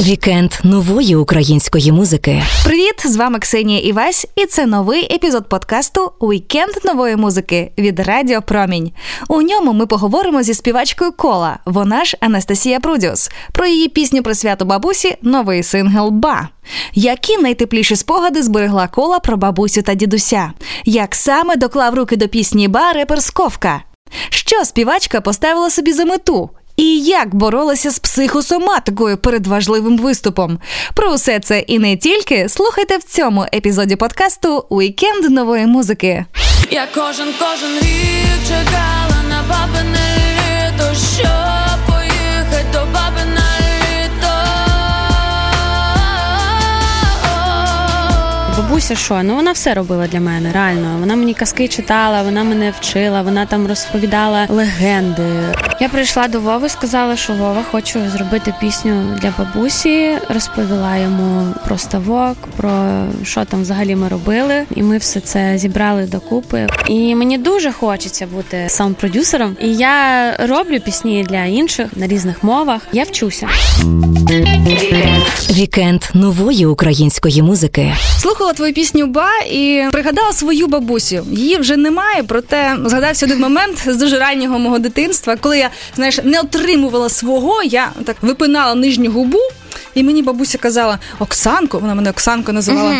Вікенд нової української музики. Привіт! З вами Ксенія Івась, і це новий епізод подкасту Вікенд нової музики від Радіо Промінь. У ньому ми поговоримо зі співачкою Кола. Вона ж Анастасія Прудіус. Про її пісню про свято бабусі новий сингл Ба. Які найтепліші спогади зберегла кола про бабусю та дідуся? Як саме доклав руки до пісні Ба репер Сковка? Що співачка поставила собі за мету? І як боролася з психосоматикою перед важливим виступом? Про усе це і не тільки слухайте в цьому епізоді подкасту Уікенд нової музики. Я кожен кожен рік чекала на бабине літо, щоб Бабуся, що ну вона все робила для мене, реально. Вона мені казки читала, вона мене вчила, вона там розповідала легенди. Я прийшла до Вови, сказала, що Вова хочу зробити пісню для бабусі. Розповіла йому про ставок, про що там взагалі ми робили. І ми все це зібрали докупи. І мені дуже хочеться бути саунд-продюсером. І я роблю пісні для інших на різних мовах. Я вчуся. Вікенд нової української музики. Слухала твою пісню Ба і пригадала свою бабусю. Її вже немає, проте згадався один момент з дуже раннього мого дитинства, коли я знаєш не отримувала свого, я так випинала нижню губу. І мені бабуся казала: Оксанко, вона мене Оксанко називала.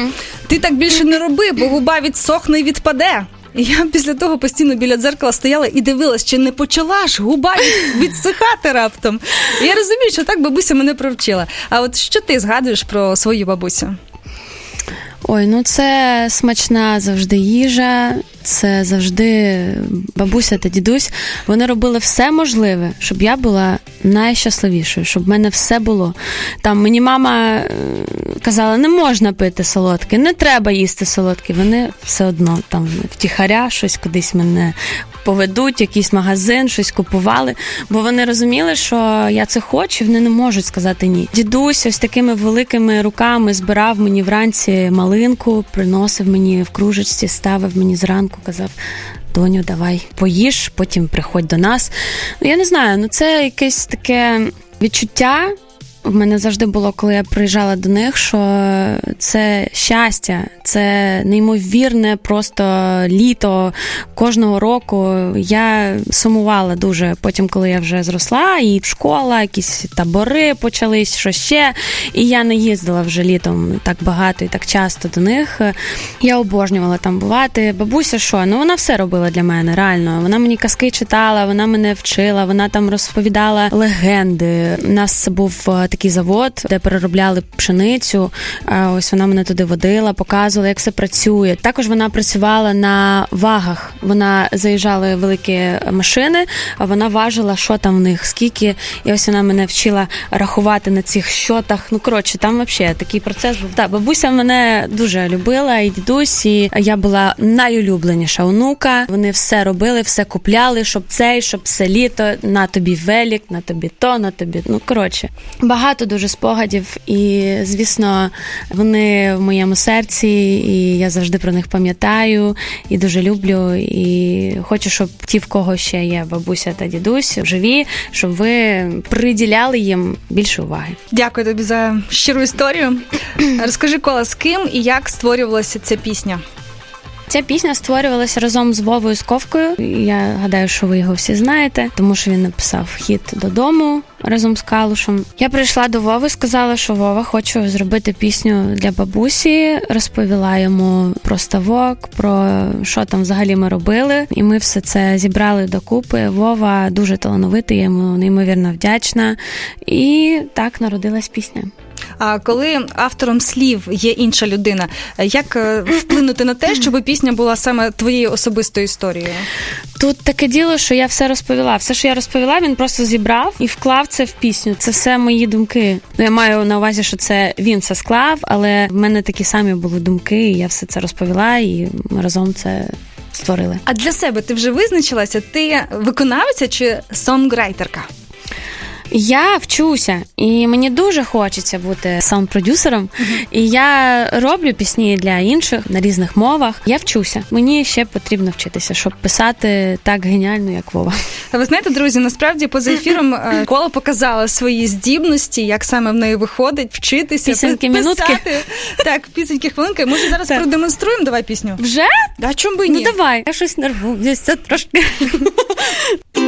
Ти так більше не роби, бо губа відсохне і відпаде. Я після того постійно біля дзеркала стояла і дивилась, чи не почала ж губа відсихати раптом. І я розумію, що так бабуся мене провчила. А от що ти згадуєш про свою бабусю? Ой, ну це смачна завжди їжа, це завжди бабуся та дідусь. Вони робили все можливе, щоб я була найщасливішою, щоб в мене все було. Там мені мама е, казала, не можна пити солодке, не треба їсти солодке. Вони все одно там втіхаря щось кудись мене поведуть, якийсь магазин, щось купували, бо вони розуміли, що я це хочу, вони не можуть сказати ні. Дідусь ось такими великими руками збирав мені вранці малинку, приносив мені в кружечці, ставив мені зранку, казав. Доню, давай поїж, потім приходь до нас. Ну я не знаю, ну це якесь таке відчуття. В мене завжди було, коли я приїжджала до них, що це щастя, це неймовірне просто літо кожного року. Я сумувала дуже потім, коли я вже зросла, і школа, якісь табори почались, що ще. І я не їздила вже літом так багато і так часто до них. Я обожнювала там бувати. Бабуся, що ну вона все робила для мене, реально. Вона мені казки читала, вона мене вчила, вона там розповідала легенди. У нас був такий завод, де переробляли пшеницю. Ось вона мене туди водила, показувала, як все працює. Також вона працювала на вагах. Вона заїжджали великі машини, а вона важила, що там в них, скільки. І ось вона мене вчила рахувати на цих щотах. Ну коротше, там взагалі такий процес був. Так, бабуся мене дуже любила, і дідусь, і я була найулюбленіша онука. Вони все робили, все купляли, щоб цей, щоб все літо. На тобі велік, на тобі то, на тобі. Ну коротше, багато дуже спогадів, і звісно, вони в моєму серці, і я завжди про них пам'ятаю і дуже люблю. І хочу, щоб ті, в кого ще є бабуся та дідусь, живі, щоб ви приділяли їм більше уваги. Дякую тобі за щиру історію. Розкажи, Кола, з ким і як створювалася ця пісня? Ця пісня створювалася разом з Вовою Сковкою. Я гадаю, що ви його всі знаєте, тому що він написав хіт додому разом з Калушем. Я прийшла до Вови, сказала, що Вова хочу зробити пісню для бабусі. Розповіла йому про ставок, про що там взагалі ми робили. І ми все це зібрали докупи. Вова дуже талановитий, я йому неймовірно вдячна. І так народилась пісня. А коли автором слів є інша людина, як е, вплинути на те, щоб пісня була саме твоєю особистою історією? Тут таке діло, що я все розповіла. Все, що я розповіла, він просто зібрав і вклав це в пісню. Це все мої думки. Ну, я маю на увазі, що це він це склав, але в мене такі самі були думки, і я все це розповіла, і ми разом це створили. А для себе ти вже визначилася? Ти виконавиця чи сонграйтерка? Я вчуся, і мені дуже хочеться бути саунд-продюсером. І я роблю пісні для інших на різних мовах. Я вчуся. Мені ще потрібно вчитися, щоб писати так геніально, як Вова. Ви знаєте, друзі, насправді поза ефіром е, кола показала свої здібності, як саме в неї виходить, вчитися, Пісеньки, минутки. Так, пісеньки, хвилинки. Може зараз Так. продемонструємо давай пісню. Вже? Да, чому би ні? Ну давай, я щось нервуюся трошки.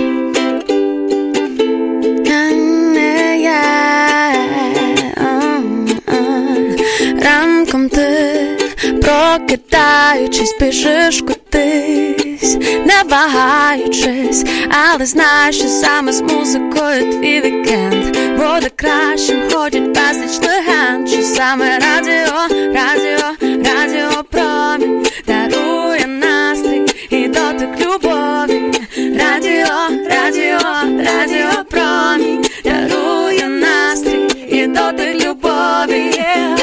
прокидаючись, біжиш кудись, не вагаючись, але знаєш, що саме з музикою твій вікенд буде кращим, ходять безліч легенд, що саме радіо, радіо, радіо промінь дарує настрій і дотик любові. Радіо, радіо, радіо промінь дарує настрій і дотик любові. Радіо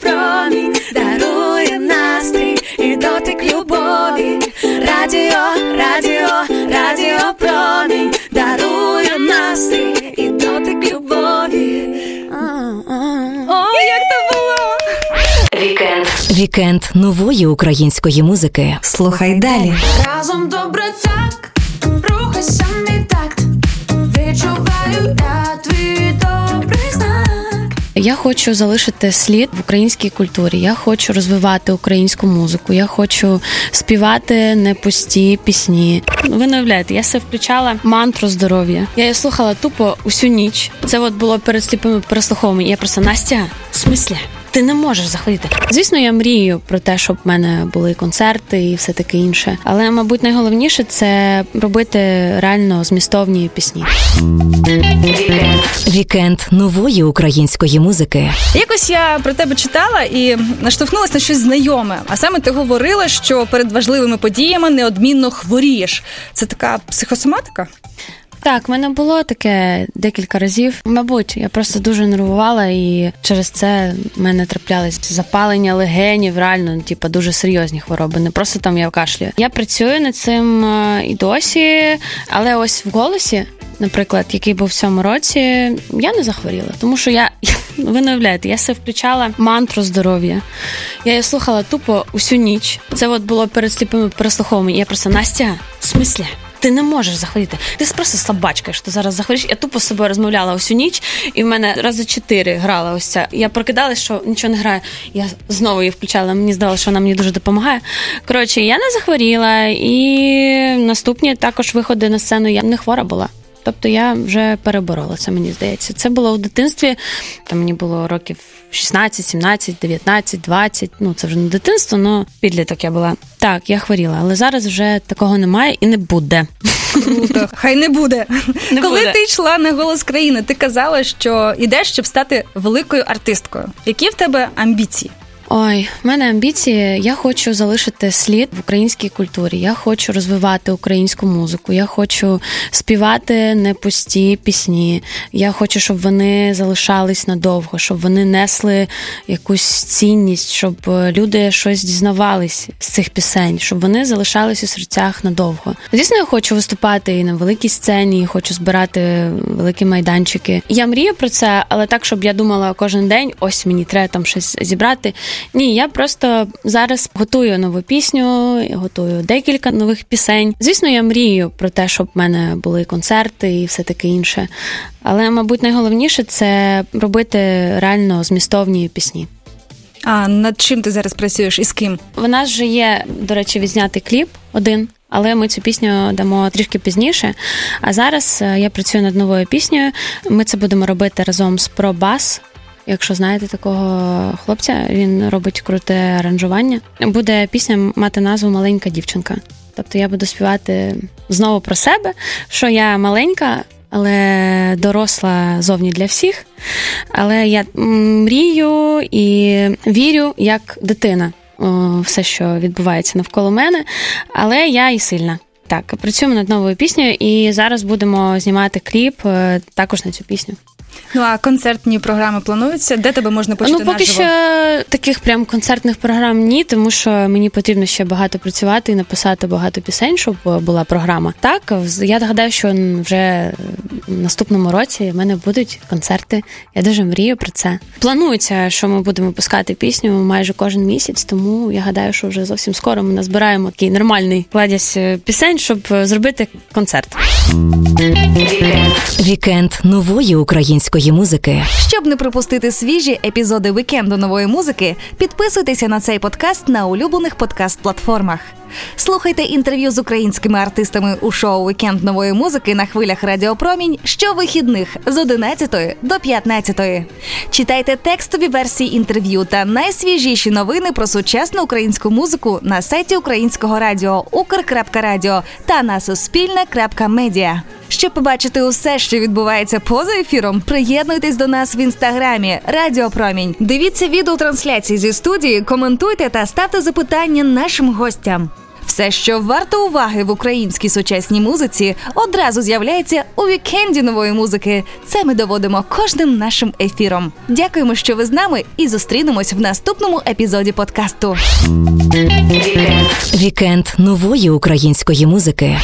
промінь дарує настрій і дотик любові. Радіо, радіо, радіо промінь дарує настрій і дотик любові. О, як то було! Вікенд. Вікенд нової української музики. Слухай далі. Разом добре так, рухайся мій такт, відчуваю я твій. Я хочу залишити слід в українській культурі. Я хочу розвивати українську музику. Я хочу співати не пусті пісні. Ви не уявляєте, я себе включала мантру здоров'я. Я її слухала тупо усю ніч. Це от було перед сліпими переслуховами. Я просто Настя, в смислі? Ти не можеш захворіти. Звісно, я мрію про те, щоб в мене були концерти і все таке інше. Але, мабуть, найголовніше це робити реально змістовні пісні. Вікенд нової української музики. Якось я про тебе читала і наштовхнулася на щось знайоме. А саме ти говорила, що перед важливими подіями неодмінно хворієш. Це така психосоматика? Так, в мене було таке декілька разів. Мабуть, я просто дуже нервувала, і через це в мене траплялись запалення легенів, реально, ну, типу, дуже серйозні хвороби. Не просто там я кашлюю. Я працюю над цим е, і досі, але ось в голосі. Наприклад, який був в цьому році, я не захворіла, тому що я ви не уявляєте, я себе включала мантру здоров'я. Я її слухала тупо усю ніч. Це от було перед сліпими переслуховуваннями. Я просто Настя, в смислі? Ти не можеш захворіти. Ти просто слабачка, що ти зараз захворієш. Я тупо з собою розмовляла усю ніч, і в мене рази чотири грала ось ця. Я прокидалася, що нічого не грає. Я знову її включала. Мені здавалося, що вона мені дуже допомагає. Коротше, я не захворіла, і наступні також виходи на сцену я не хвора була. Тобто я вже переборола це, мені здається. Це було в дитинстві. Там мені було років 16, 17, 19, 20. Ну це вже не дитинство, але підліток я була. Так, я хворіла, але зараз вже такого немає і не буде. Круто. Хай не буде. Не Коли буде. ти йшла на голос країни, ти казала, що йдеш, щоб стати великою артисткою. Які в тебе амбіції? Ой, в мене амбіції. Я хочу залишити слід в українській культурі. Я хочу розвивати українську музику. Я хочу співати не пусті пісні. Я хочу, щоб вони залишались надовго, щоб вони несли якусь цінність, щоб е, люди щось дізнавались з цих пісень, щоб вони залишались у серцях надовго. Звісно, я хочу виступати і на великій сцені, і хочу збирати великі майданчики. Я мрію про це, але так, щоб я думала кожен день, ось мені треба там щось зібрати. Ні, я просто зараз готую нову пісню, готую декілька нових пісень. Звісно, я мрію про те, щоб в мене були концерти і все таке інше. Але, мабуть, найголовніше це робити реально змістовні пісні. А над чим ти зараз працюєш і з ким? У нас вже є, до речі, відзнятий кліп один. Але ми цю пісню дамо трішки пізніше. А зараз е, я працюю над новою піснею. Ми це будемо робити разом з ProBass. Якщо знаєте такого хлопця, він робить круте аранжування. Буде пісня мати назву Маленька дівчинка. Тобто я буду співати знову про себе, що я маленька, але доросла зовні для всіх. Але я мрію і вірю як дитина. о, Все, що відбувається навколо мене, але я і сильна. Так, працюємо над новою піснею, і зараз будемо знімати кліп е, також на цю пісню. Ну а концертні програми плануються? Де тебе можна почути ну, поки наживо? що таких прям концертних програм ні, тому що мені потрібно ще багато працювати і написати багато пісень, щоб була програма. Так, я гадаю, що вже в наступному році в мене будуть концерти. Я дуже мрію про це. Планується, що ми будемо випускати пісню майже кожен місяць, тому я гадаю, що вже зовсім скоро ми назбираємо такий нормальний кладязь е, пісень, щоб е, зробити концерт. Вікенд нової української музики. Щоб не пропустити свіжі епізоди вікенду нової музики, підписуйтеся на цей подкаст на улюблених подкаст-платформах. Слухайте інтерв'ю з українськими артистами у шоу Вікенд нової музики на хвилях Радіо Промінь щовихідних з 11 до 15. Читайте текстові версії інтерв'ю та найсвіжіші новини про сучасну українську музику на сайті українського радіо Укр.Радіо та на Суспільне.Медіа. Щоб побачити усе, що відбувається поза ефіром, приєднуйтесь до нас в інстаграмі Радіо Промінь. Дивіться відеотрансляції зі студії, коментуйте та ставте запитання нашим гостям. Все, що варто уваги в українській сучасній музиці, одразу з'являється у вікенді нової музики. Це ми доводимо кожним нашим ефіром. Дякуємо, що ви з нами, і зустрінемось в наступному епізоді подкасту. Вікенд нової української музики.